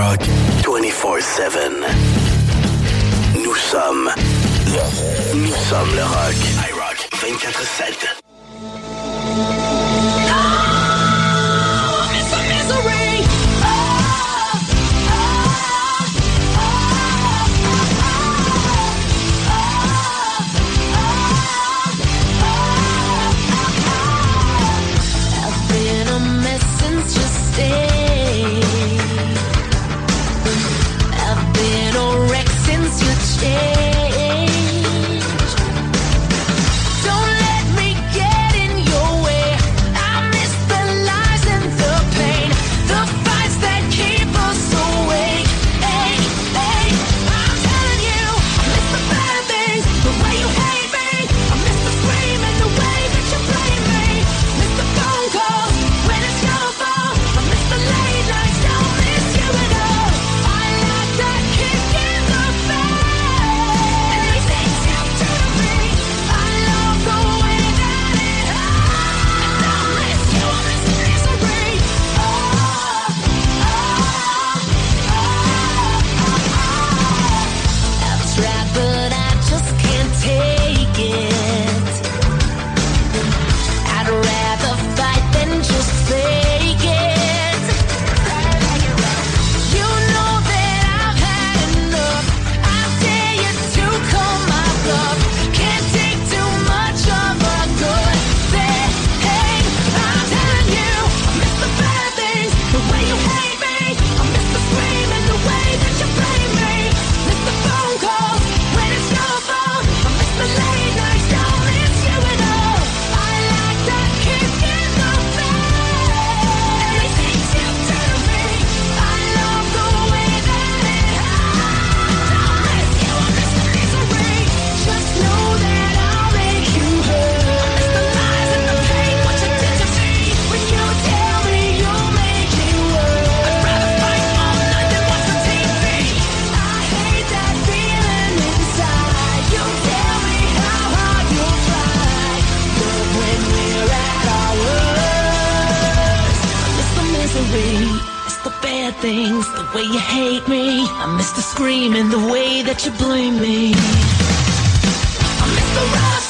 iRock 24-7. Nous sommes le, nous sommes le rock. iRock 24-7. Things, the way you hate me. I miss the screaming, the way that you blame me. I miss the rough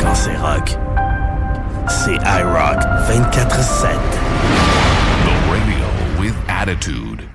Quand c'est rock, c'est iRock 24-7. The radio with attitude.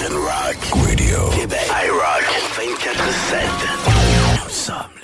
Revolution Rock. Radio. Québec. iRock. 24-7. Nous sommes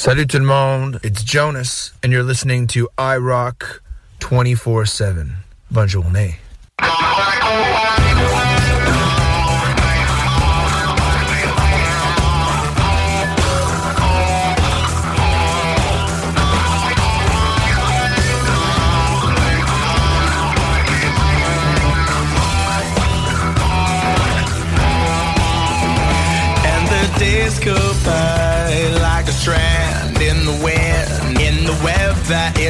Salut tout le monde, it's Jonas, and you're listening to I Rock 24 7. Bonne journée.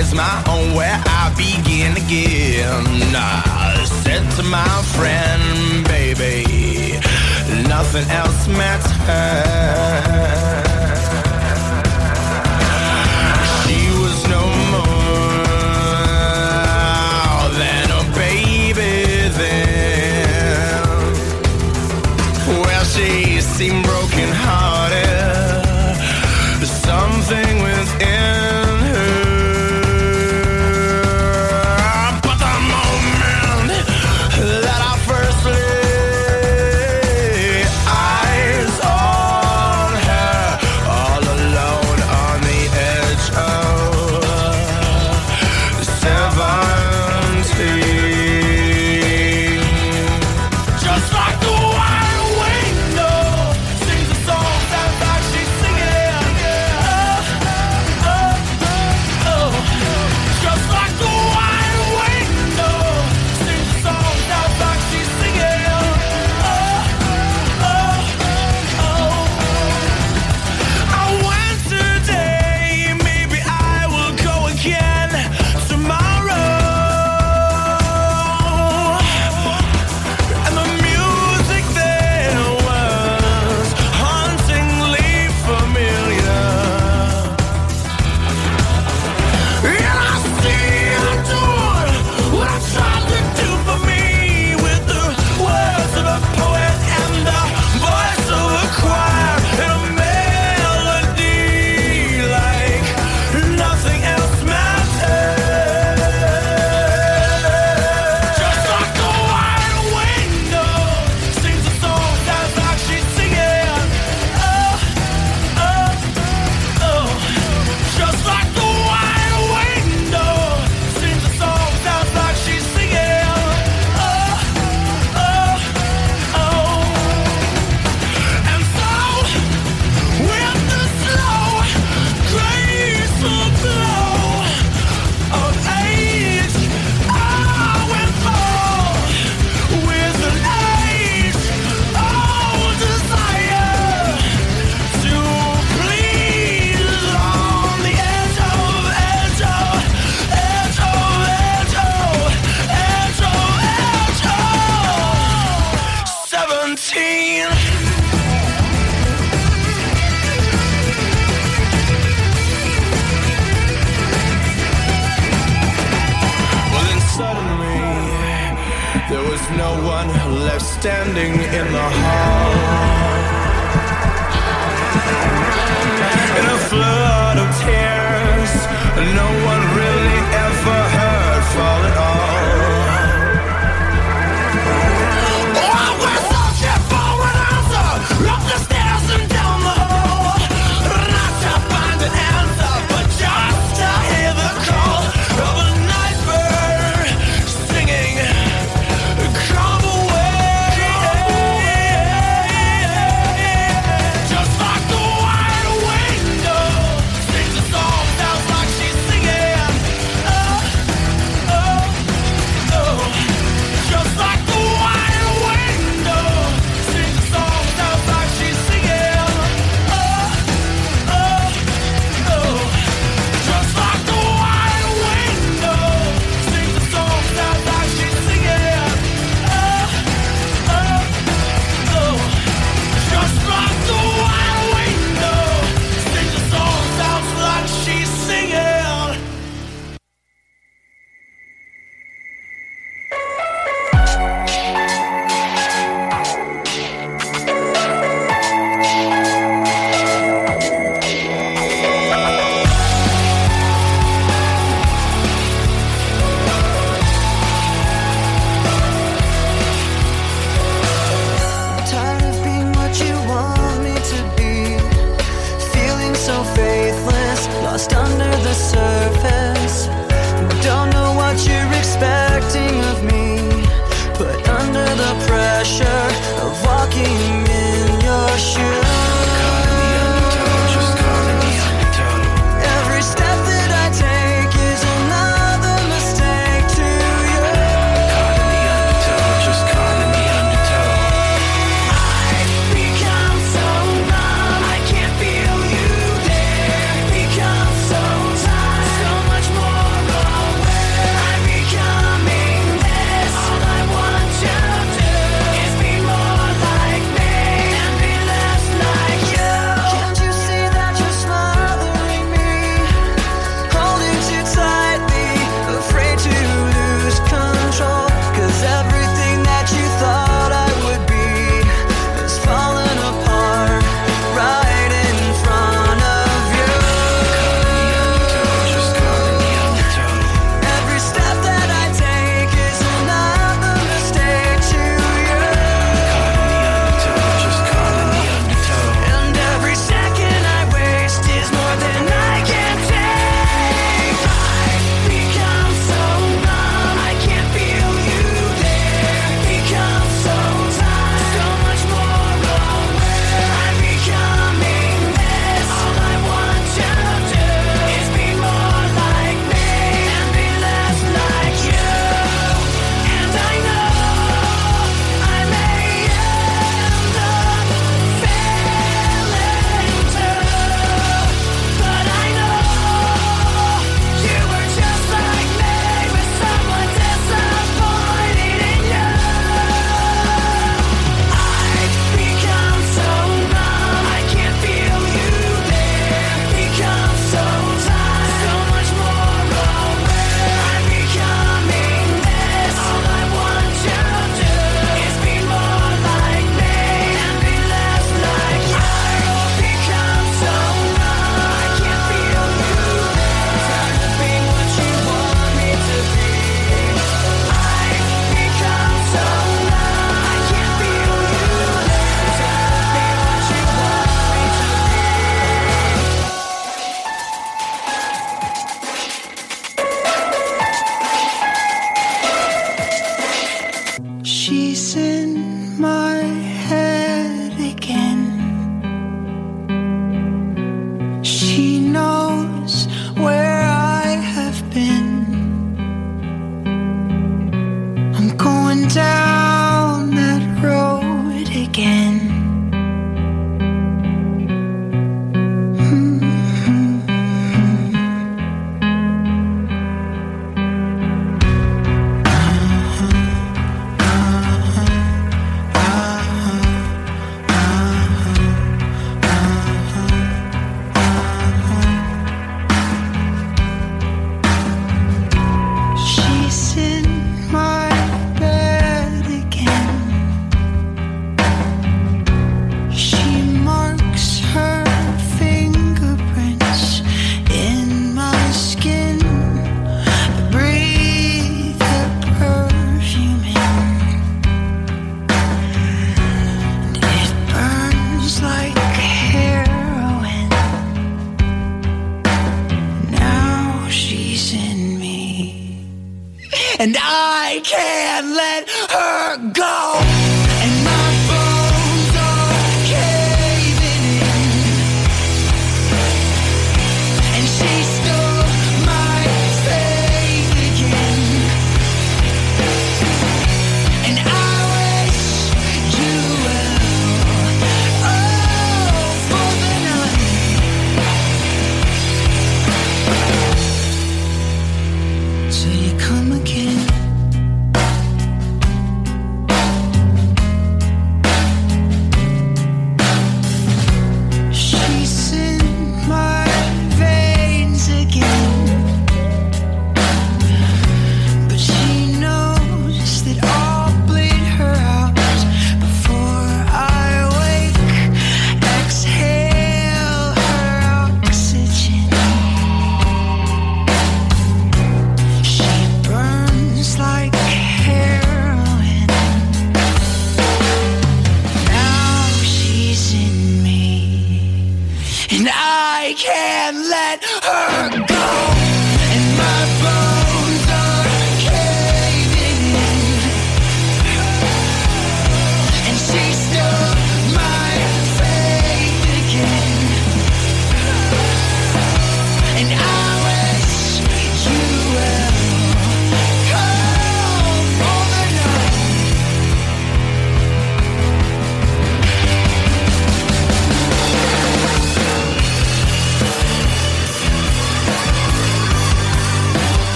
is my own where I begin again. I said to my friend, baby, nothing else matters.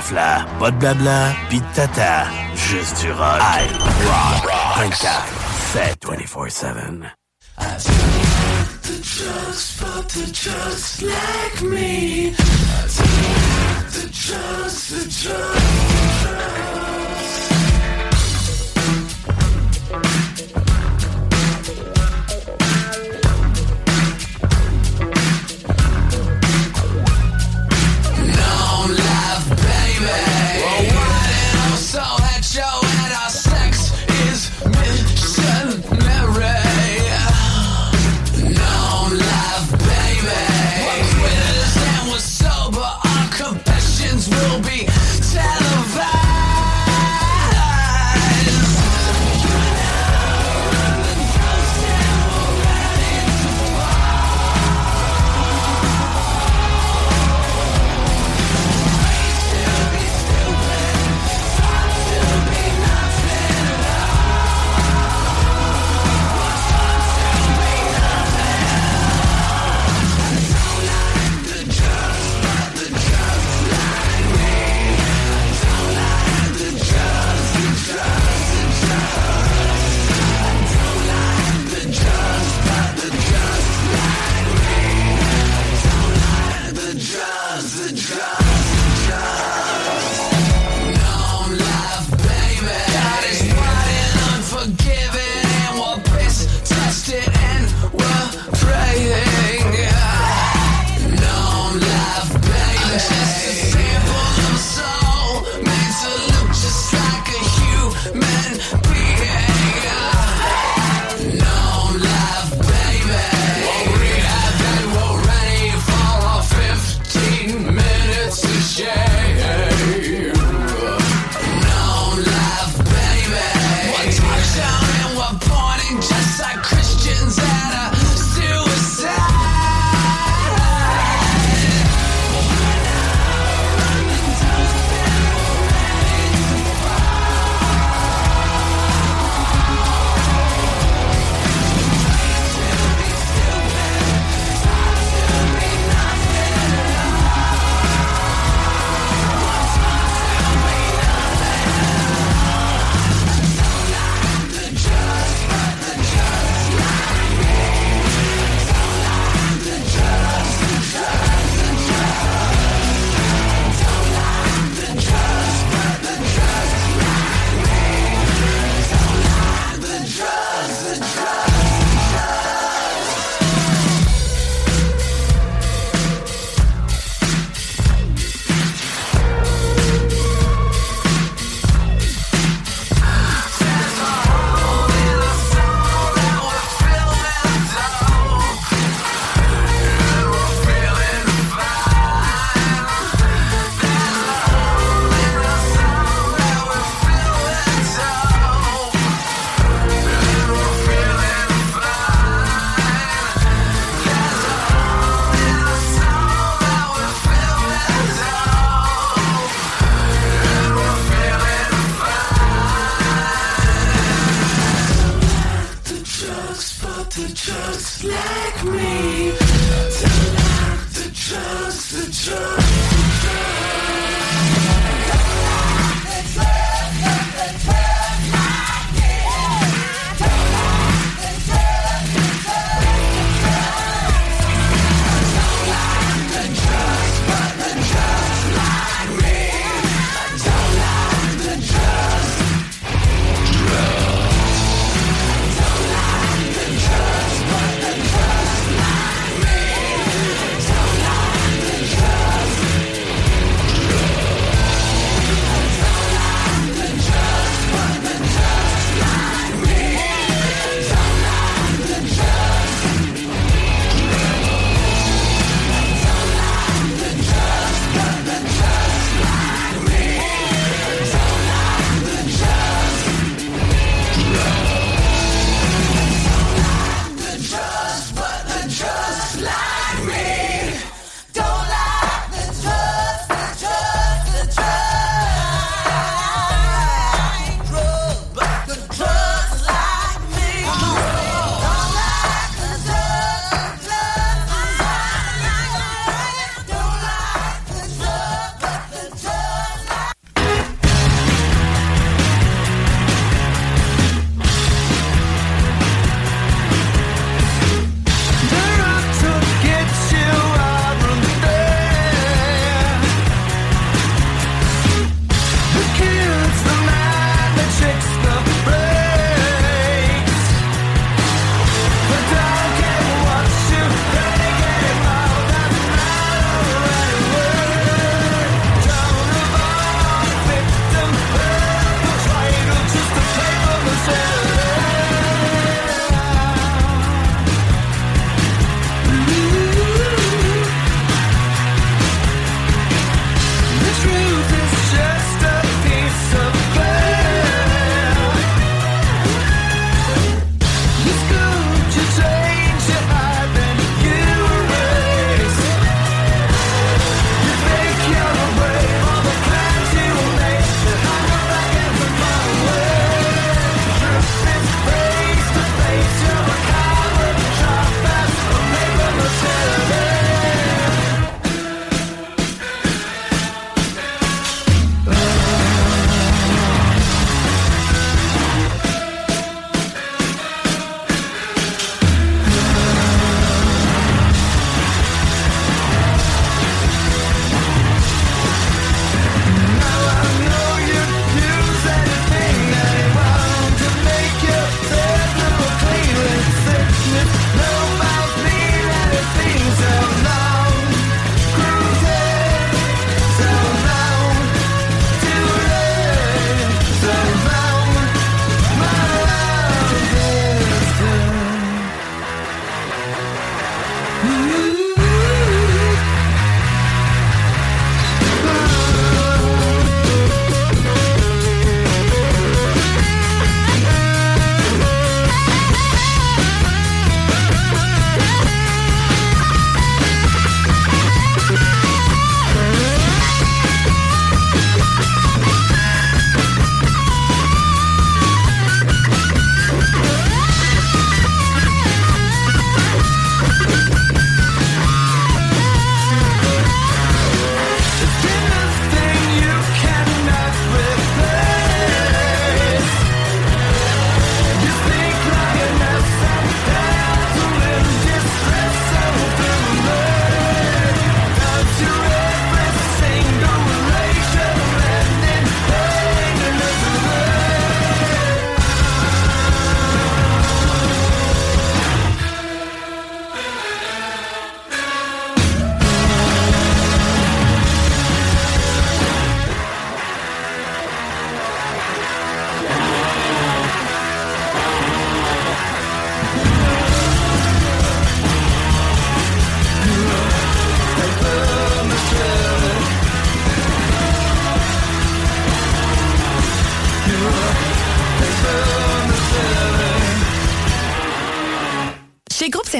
flafla, pas de blabla, pis de tata, juste du rock. I rock, rock 24, 7, 24-7. The drugs, but the drugs like me.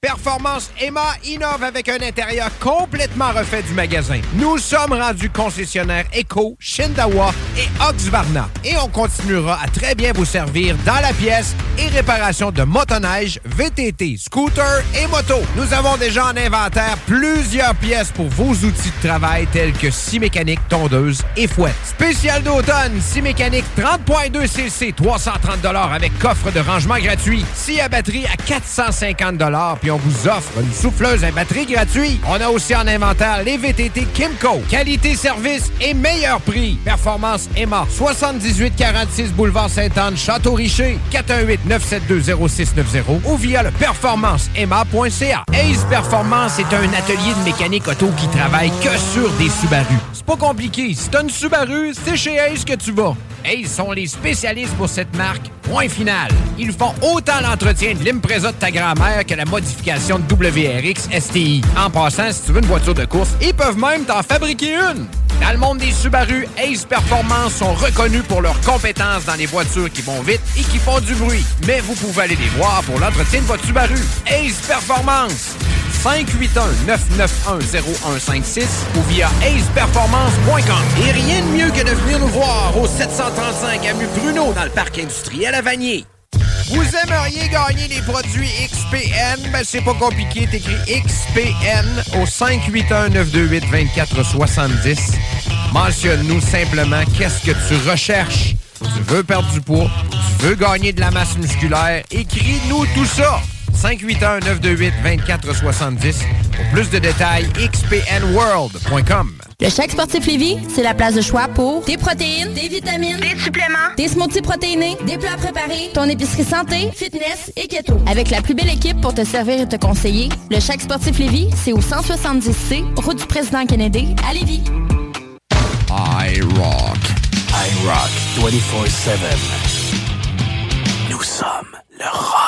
Performance Emma innove avec un intérieur complètement refait du magasin. Nous sommes rendus concessionnaires Eco, Shindawa et Oxvarna. Et on continuera à très bien vous servir dans la pièce et réparation de motoneige, VTT, scooter et moto. Nous avons déjà en inventaire plusieurs pièces pour vos outils de travail tels que scie mécanique, tondeuse et fouette. Spécial d'automne, scie mécanique 30.2 cc, 330 avec coffre de rangement gratuit. Scie à batterie à 450 puis on vous offre une souffleuse à batterie gratuite. On a aussi en inventaire les VTT Kimco. Qualité, service et meilleur prix. Performance Emma. 7846 Boulevard Sainte-Anne, Château-Richer. 418-972-0690 ou via le performanceemma.ca. Ace Performance est un atelier de mécanique auto qui travaille que sur des Subaru. C'est pas compliqué. Si t'as une Subaru, c'est chez Ace que tu vas. Ace sont les spécialistes pour cette marque. Point final. Ils font autant l'entretien de l'Impreza de ta grand-mère que la modification de WRX STI. En passant, si tu veux une voiture de course, ils peuvent même t'en fabriquer une. Dans le monde des Subaru, Ace Performance sont reconnus pour leurs compétences dans les voitures qui vont vite et qui font du bruit. Mais vous pouvez aller les voir pour l'entretien de votre Subaru. Ace Performance. 581-991-0156 ou via Et rien de mieux que de venir nous voir au 735 Avenue Bruno dans le parc industriel à Vanier. Vous aimeriez gagner les produits XPN? Ben, c'est pas compliqué. T'écris XPN au 581-928-2470. Mentionne-nous simplement qu'est-ce que tu recherches. Tu veux perdre du poids? Tu veux gagner de la masse musculaire? Écris-nous tout ça. 581-928-2470. Pour plus de détails, xpnworld.com. Le Chèque Sportif Lévis, c'est la place de choix pour des protéines, des vitamines, des suppléments, des smoothies protéinés, des plats préparés, ton épicerie santé, fitness et keto. Avec la plus belle équipe pour te servir et te conseiller, le Chèque Sportif Lévis, c'est au 170C, route du président Kennedy, à Lévis. I rock. I rock 24-7. Nous sommes le rock.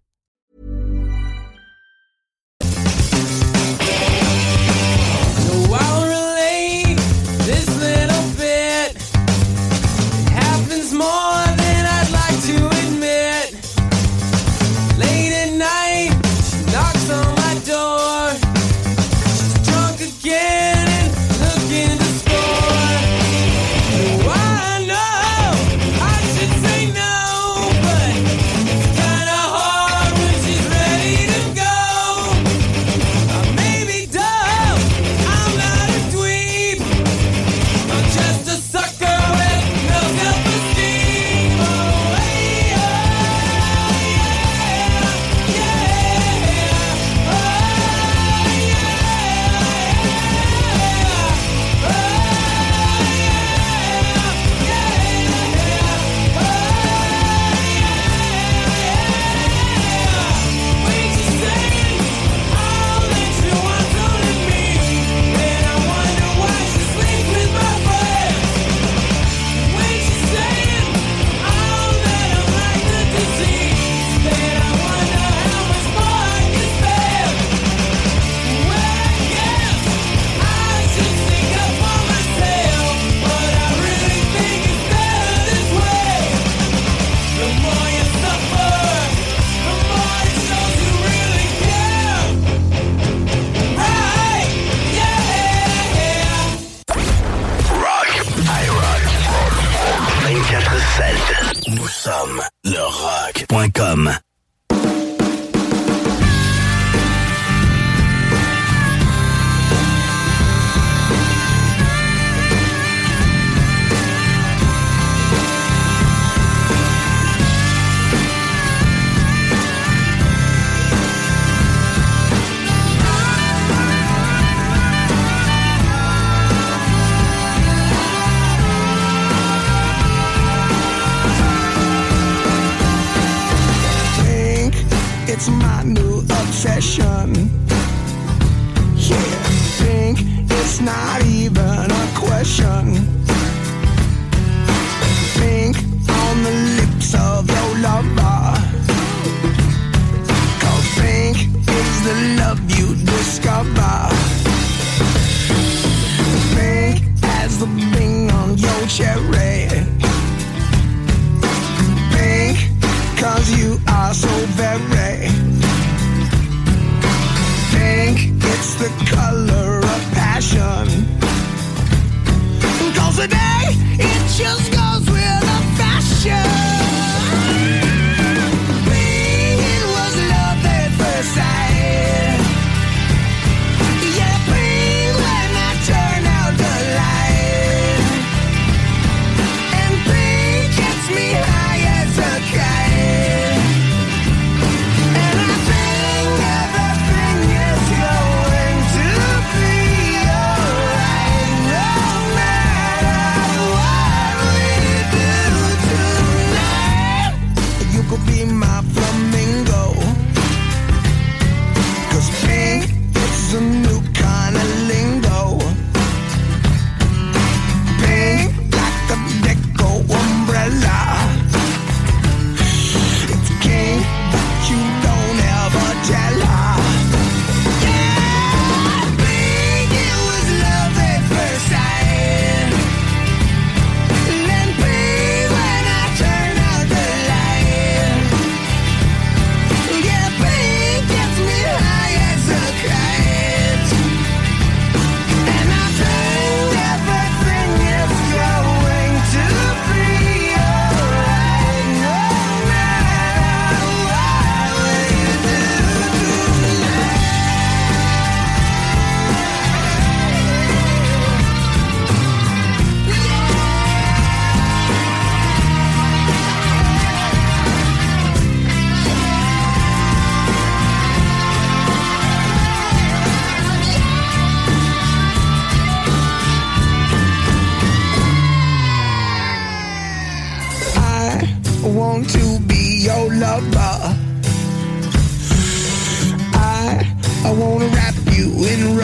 lerock.com It's my new obsession. Yeah, think it's not even a question. Think on the lips of your lover. Cause think is the love you discover. Think as the bling on your cherry. just goes with the fashion.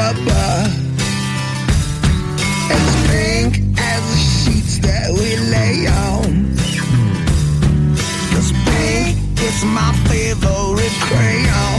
rubber. Pink as the sheets that we lay on. Pink is my favorite crayon.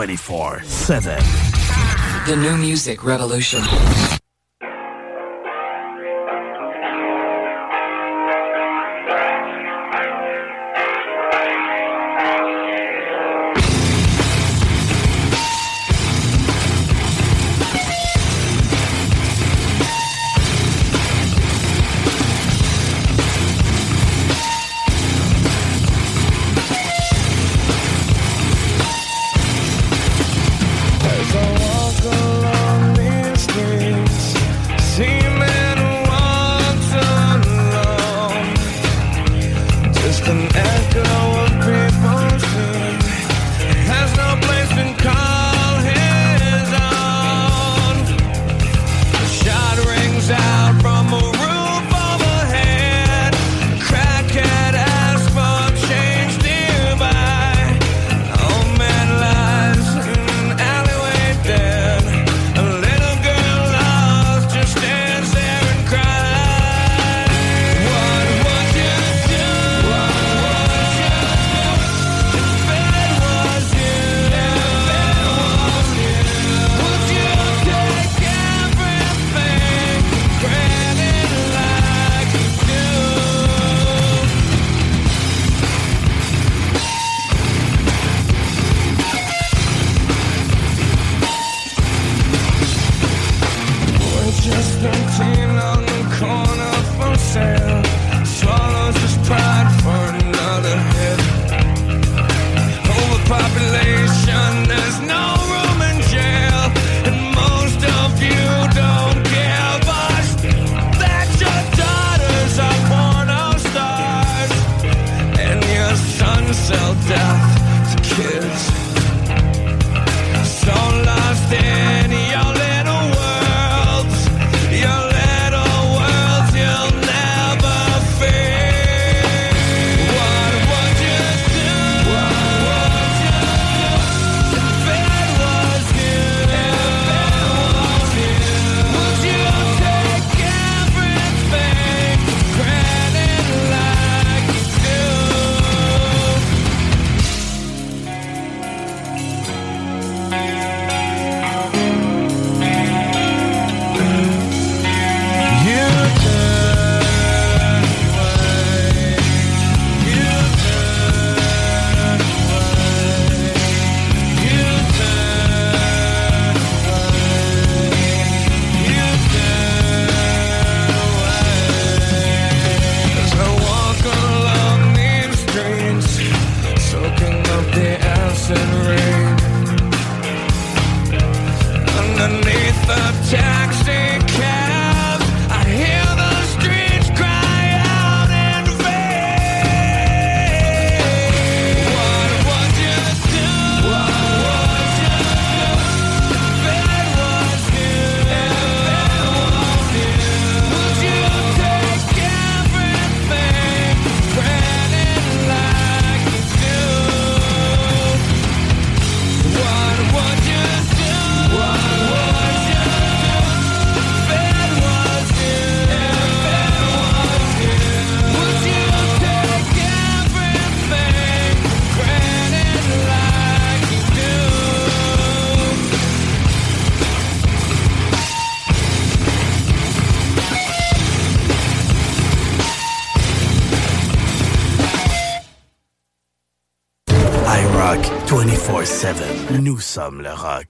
24-7. The new music revolution. 24-7. Nous sommes le.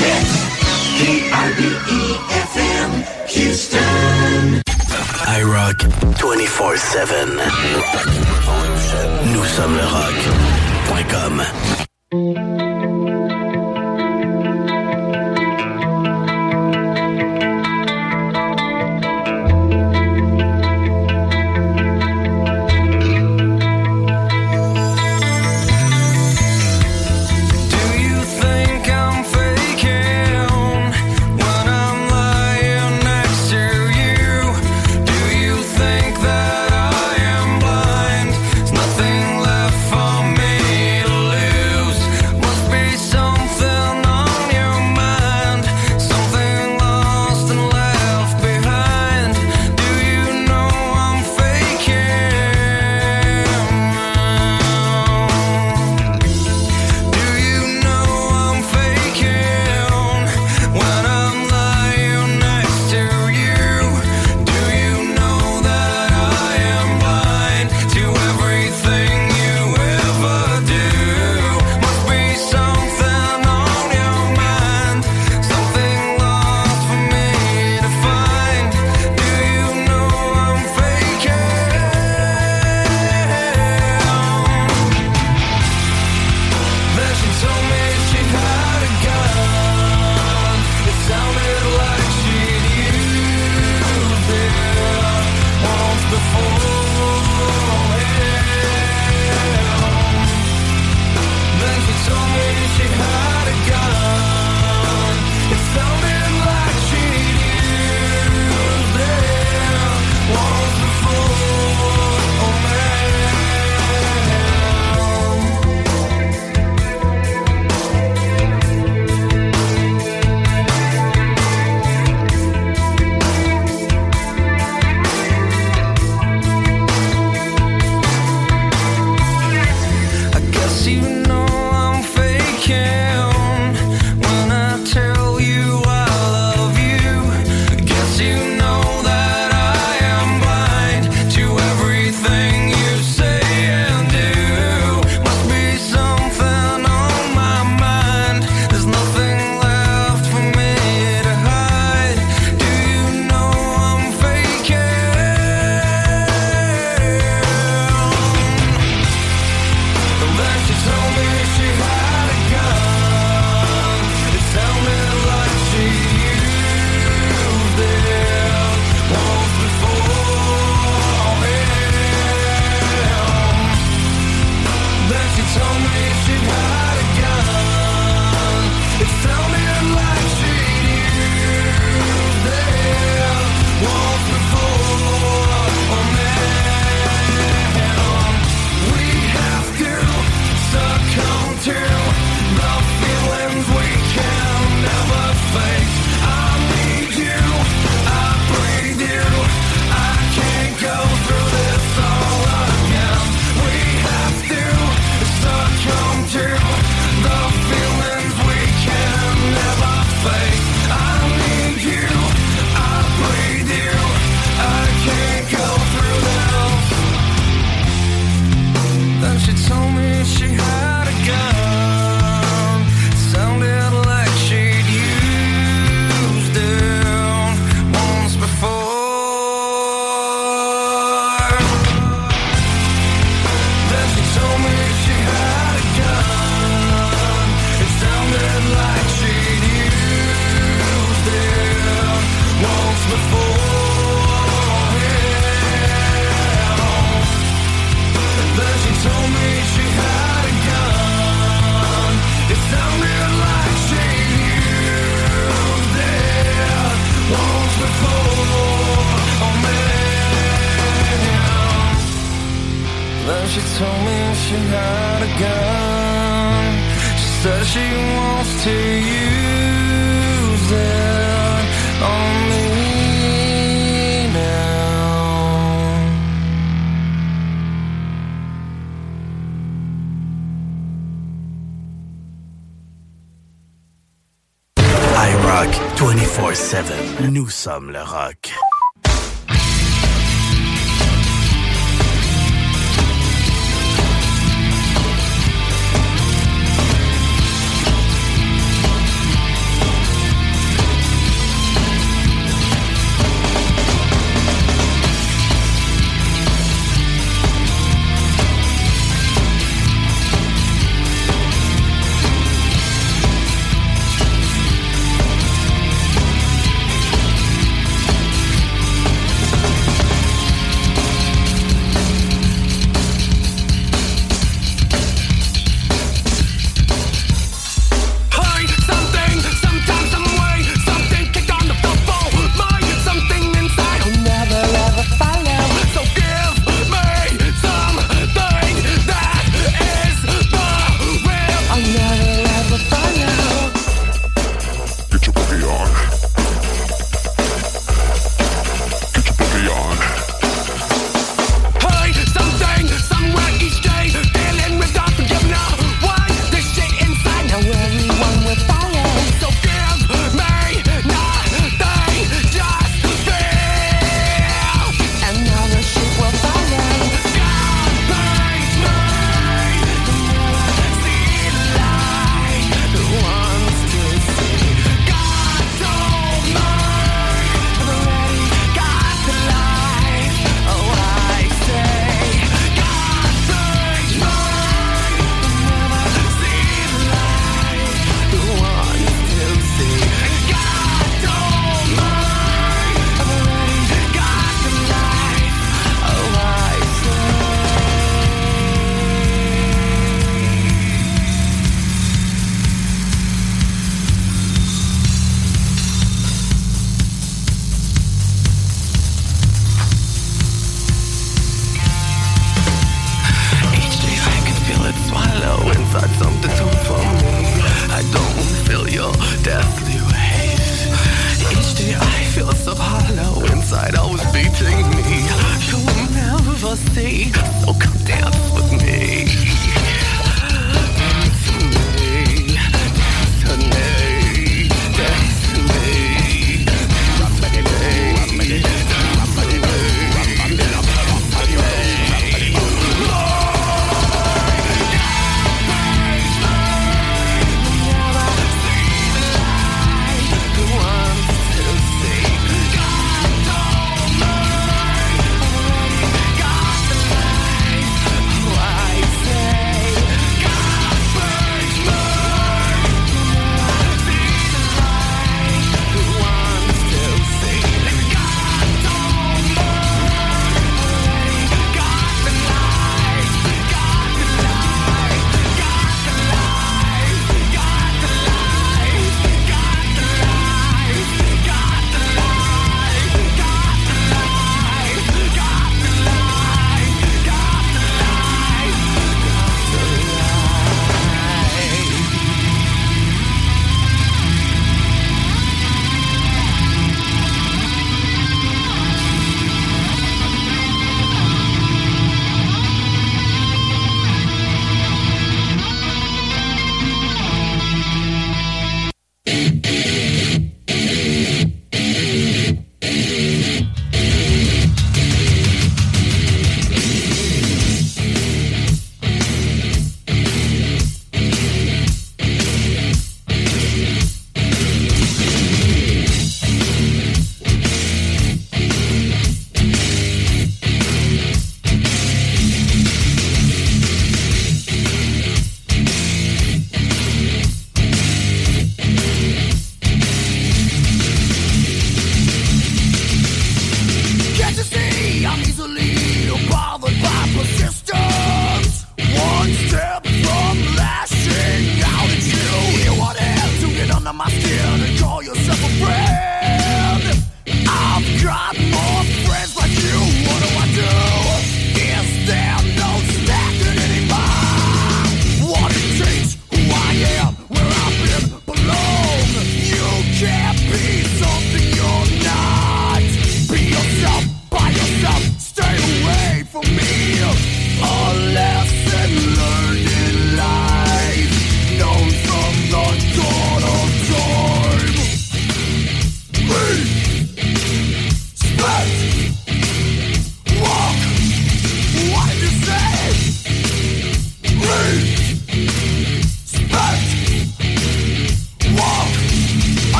Hits. Houston. iRock 24-7. Nous sommes le rock.com. nous sommes.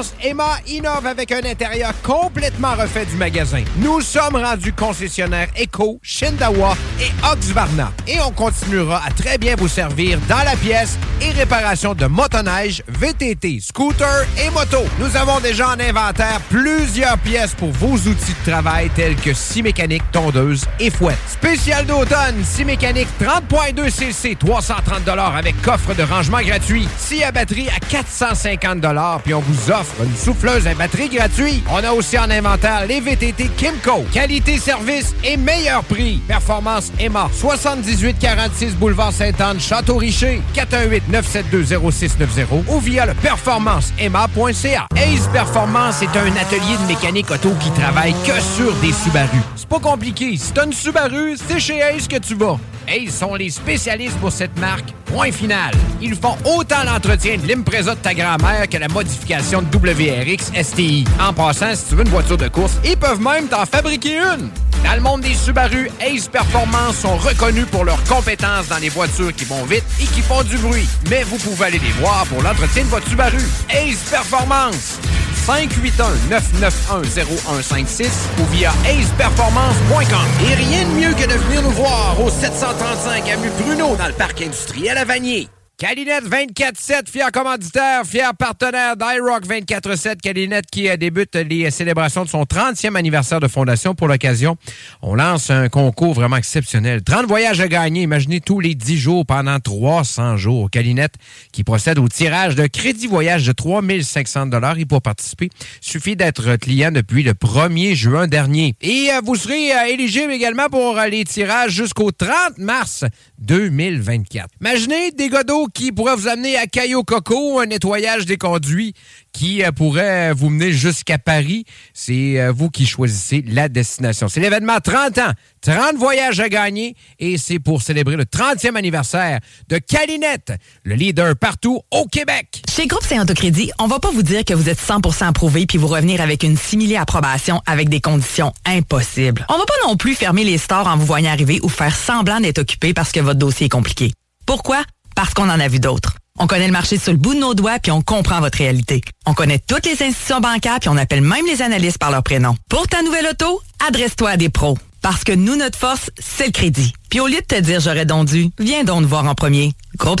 Performance Emma innove avec un intérieur complètement refait du magasin. Nous sommes rendus concessionnaires Eco, Shindawa et Oxvarna. Et on continuera à très bien vous servir dans la pièce et réparation de motoneige, VTT, scooter et moto. Nous avons déjà en inventaire plusieurs pièces pour vos outils de travail tels que scie mécanique, tondeuse et fouette. Spécial d'automne, scie mécanique 30.2 cc, 330 avec coffre de rangement gratuit. Scie à batterie à 450 puis on vous offre une souffleuse à batterie gratuite. On a aussi en inventaire les VTT Kimco. Qualité, service et meilleur prix. Performance Emma. 7846 boulevard Sainte-Anne, Château-Richer. 418-972-0690 ou via le performanceemma.ca. Ace Performance est un atelier de mécanique auto qui travaille que sur des Subaru. C'est pas compliqué. Si t'as une Subaru, c'est chez Ace que tu vas. Ace sont les spécialistes pour cette marque. Point final. Ils font autant l'entretien de l'Impreza de ta grand-mère que la modification de WRX STI. En passant, si tu veux une voiture de course, ils peuvent même t'en fabriquer une. Dans le monde des Subaru, Ace Performance sont reconnus pour leurs compétences dans les voitures qui vont vite et qui font du bruit. Mais vous pouvez aller les voir pour l'entretien de votre Subaru. Ace Performance. 581-991-0156 ou via aceperformance.com. Et rien de mieux que de venir nous voir au 735 avenue Bruno dans le parc industriel à Vanier. Calinette 24-7, fier commanditaire, fier partenaire d'iRock 24-7. Calinette qui euh, débute les célébrations de son 30e anniversaire de fondation. Pour l'occasion, on lance un concours vraiment exceptionnel. 30 voyages à gagner. Imaginez tous les 10 jours pendant 300 jours. Calinette qui procède au tirage de crédit voyage de 3500 dollars. Et pour participer, suffit d'être client depuis le 1er juin dernier. Et euh, vous serez euh, éligible également pour les tirages jusqu'au 30 mars 2024. Imaginez des godots qui pourraient vous amener à Cayo Coco, un nettoyage des conduits qui euh, pourrait vous mener jusqu'à Paris. C'est euh, vous qui choisissez la destination. C'est l'événement 30 ans, 30 voyages à gagner et c'est pour célébrer le 30e anniversaire de Calinette, le leader partout au Québec. Chez Groupe Saint-Autocrédit, on va pas vous dire que vous êtes 100% approuvé puis vous revenir avec une simili approbation avec des conditions impossibles. On va pas non plus fermer les stores en vous voyant arriver ou faire semblant d'être occupé parce que votre dossier est compliqué. Pourquoi? Parce qu'on en a vu d'autres. On connaît le marché sur le bout de nos doigts puis on comprend votre réalité. On connaît toutes les institutions bancaires puis on appelle même les analystes par leur prénom. Pour ta nouvelle auto, adresse-toi à des pros. Parce que nous, notre force, c'est le crédit. Puis au lieu de te dire j'aurais donc dû, viens donc nous voir en premier. Groupe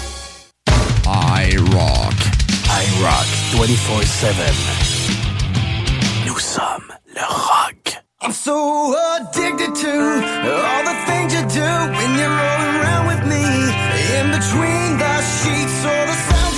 I Rock. I Rock 24-7. Nous sommes le rock. I'm so addicted to all the things you do when you're rolling around with me. In between the sheets or the sound.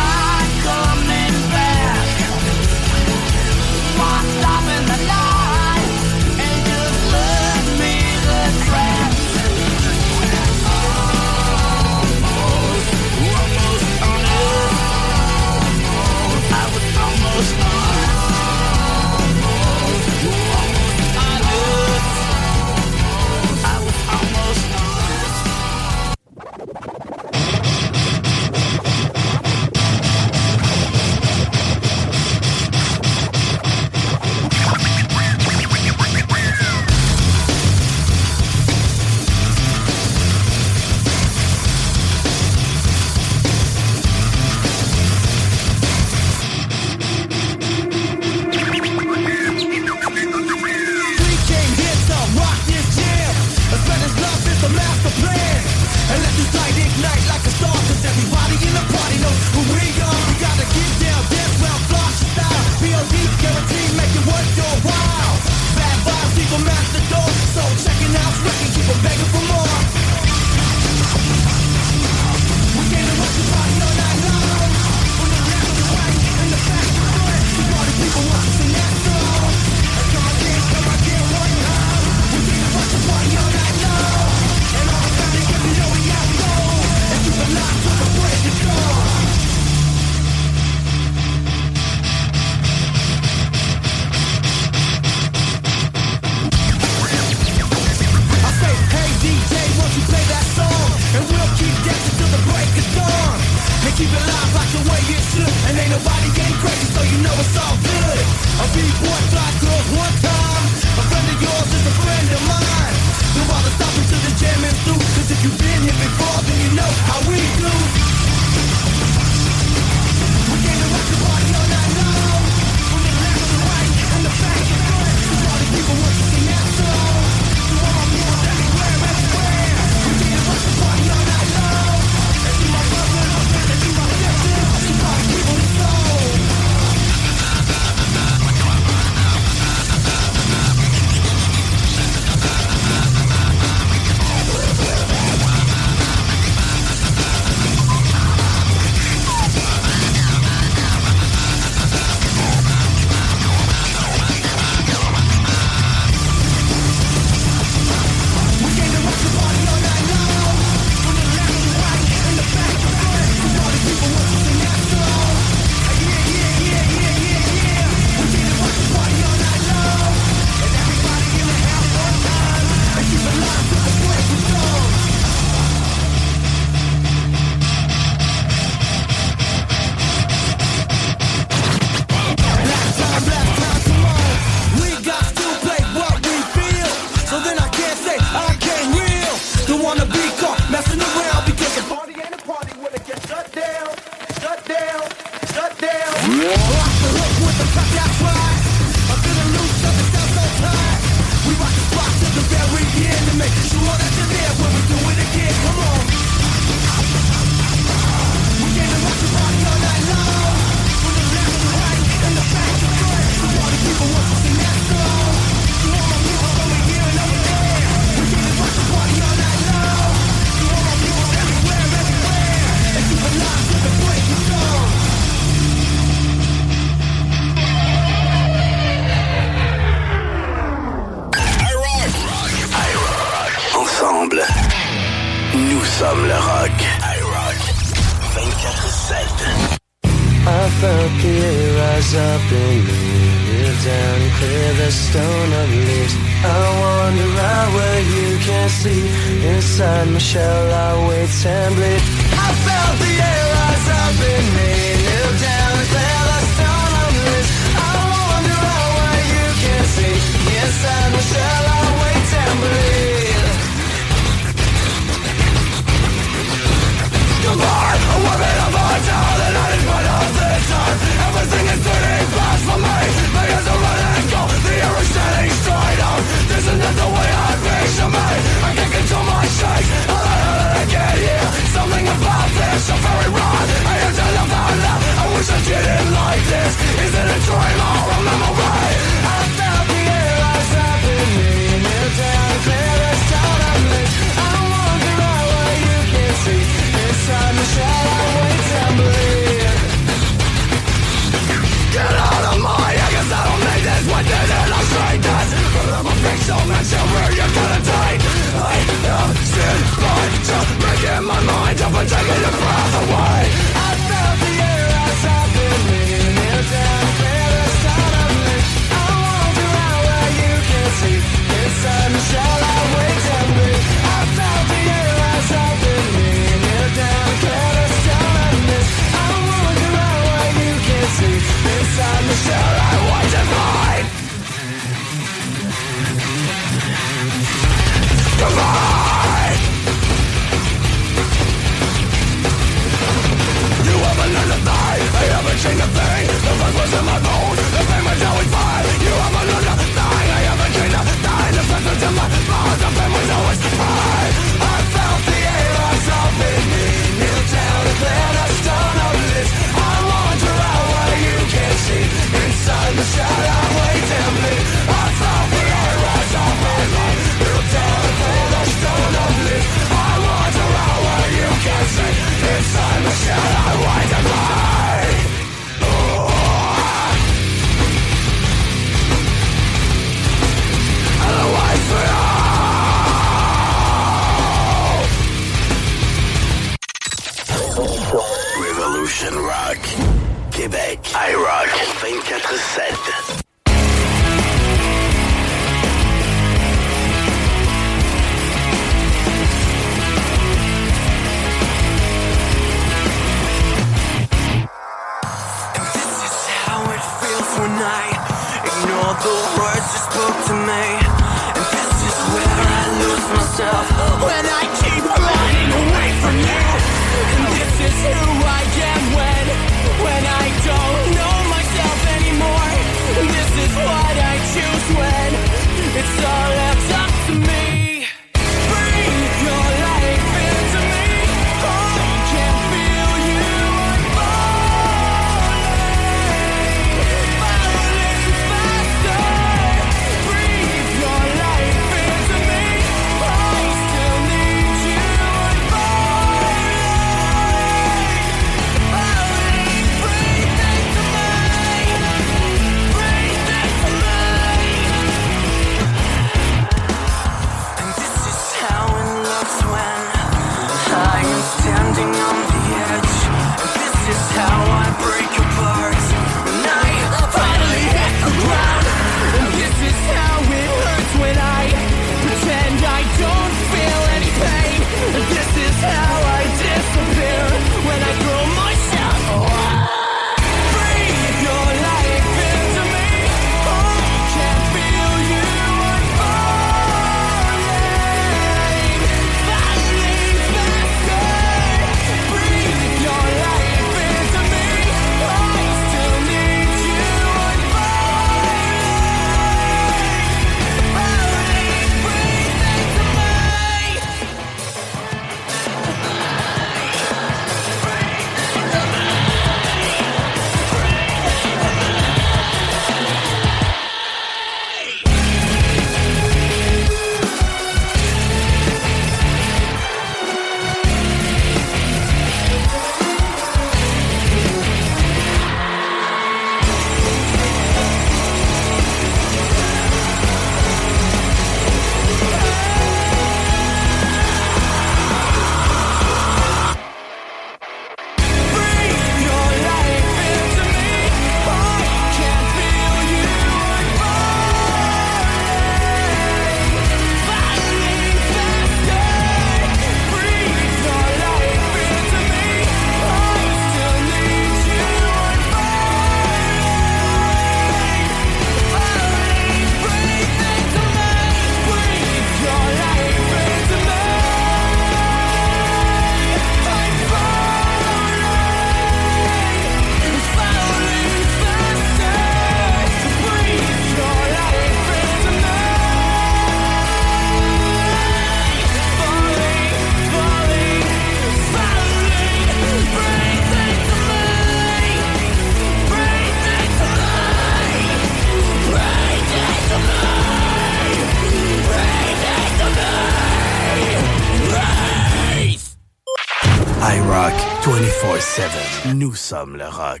Nous sommes le rock.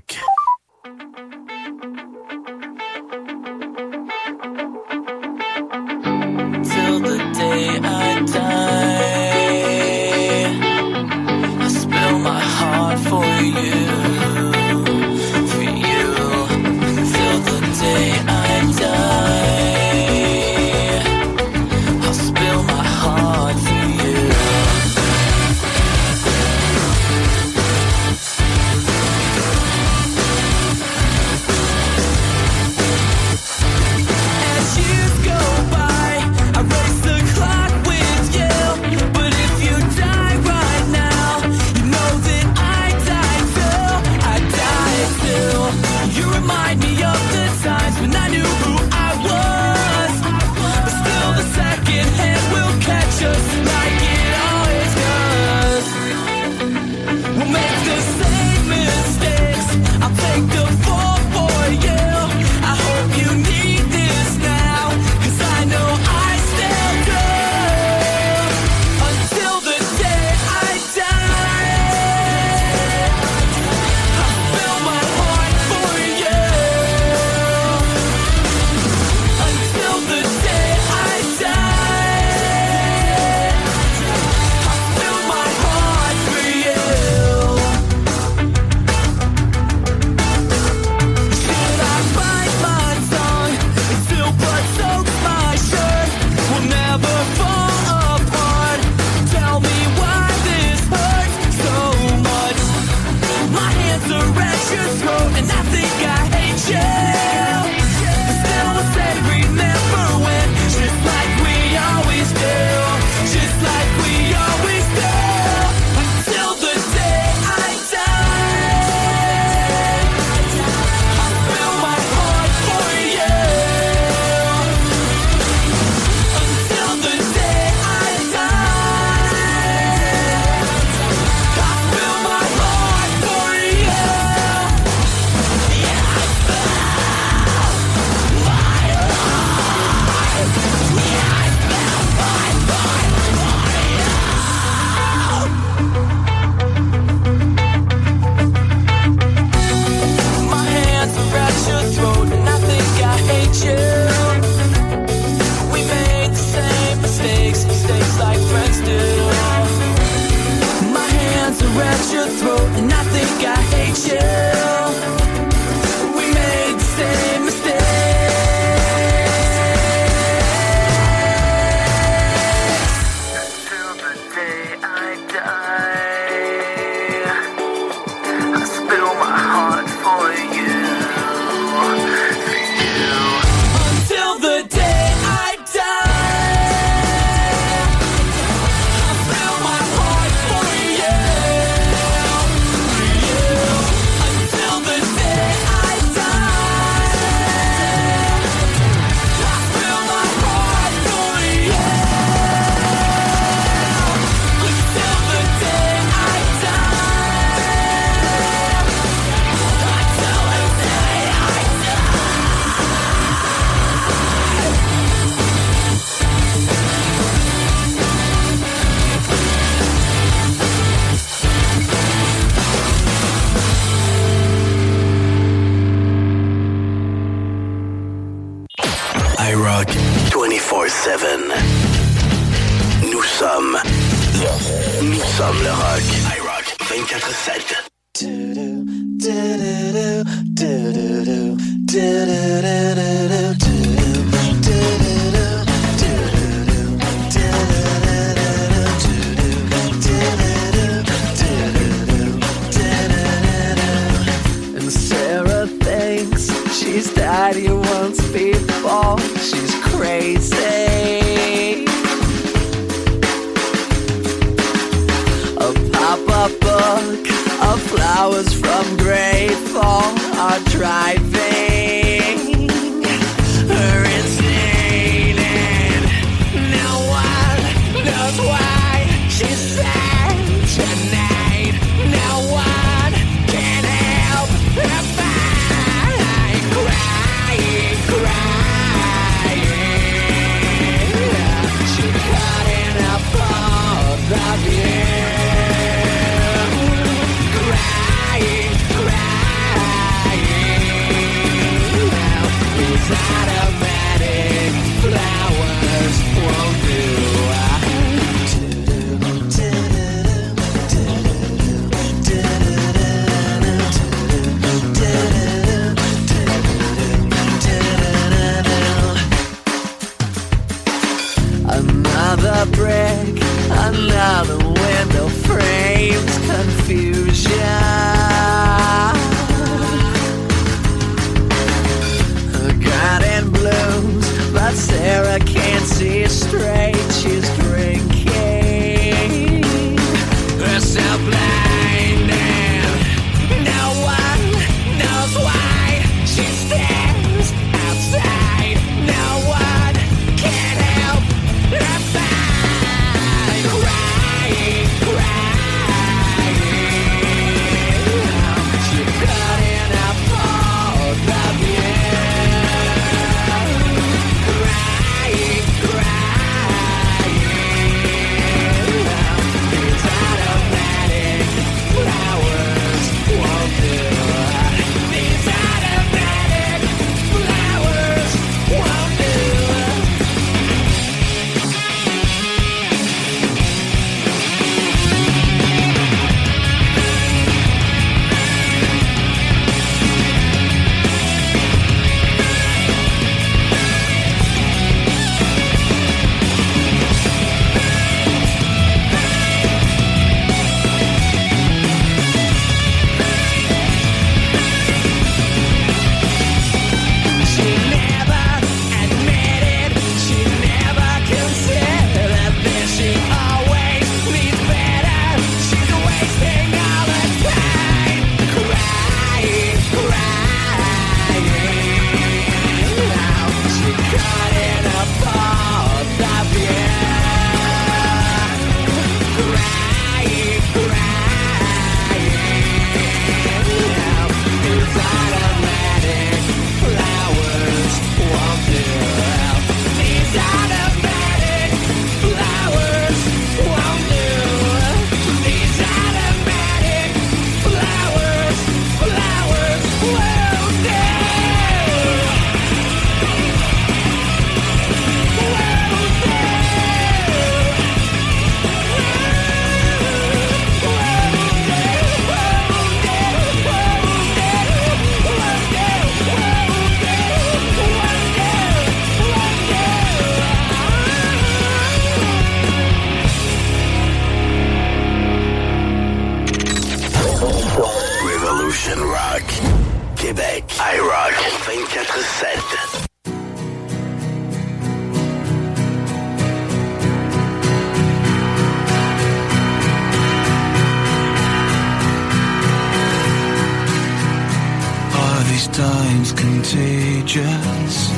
times contagious.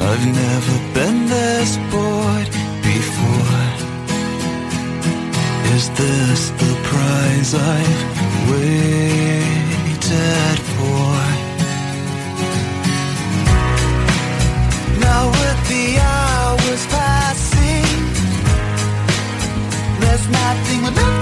I've never been this bored before. Is this the prize I've waited for? Now with the hours passing, there's nothing left.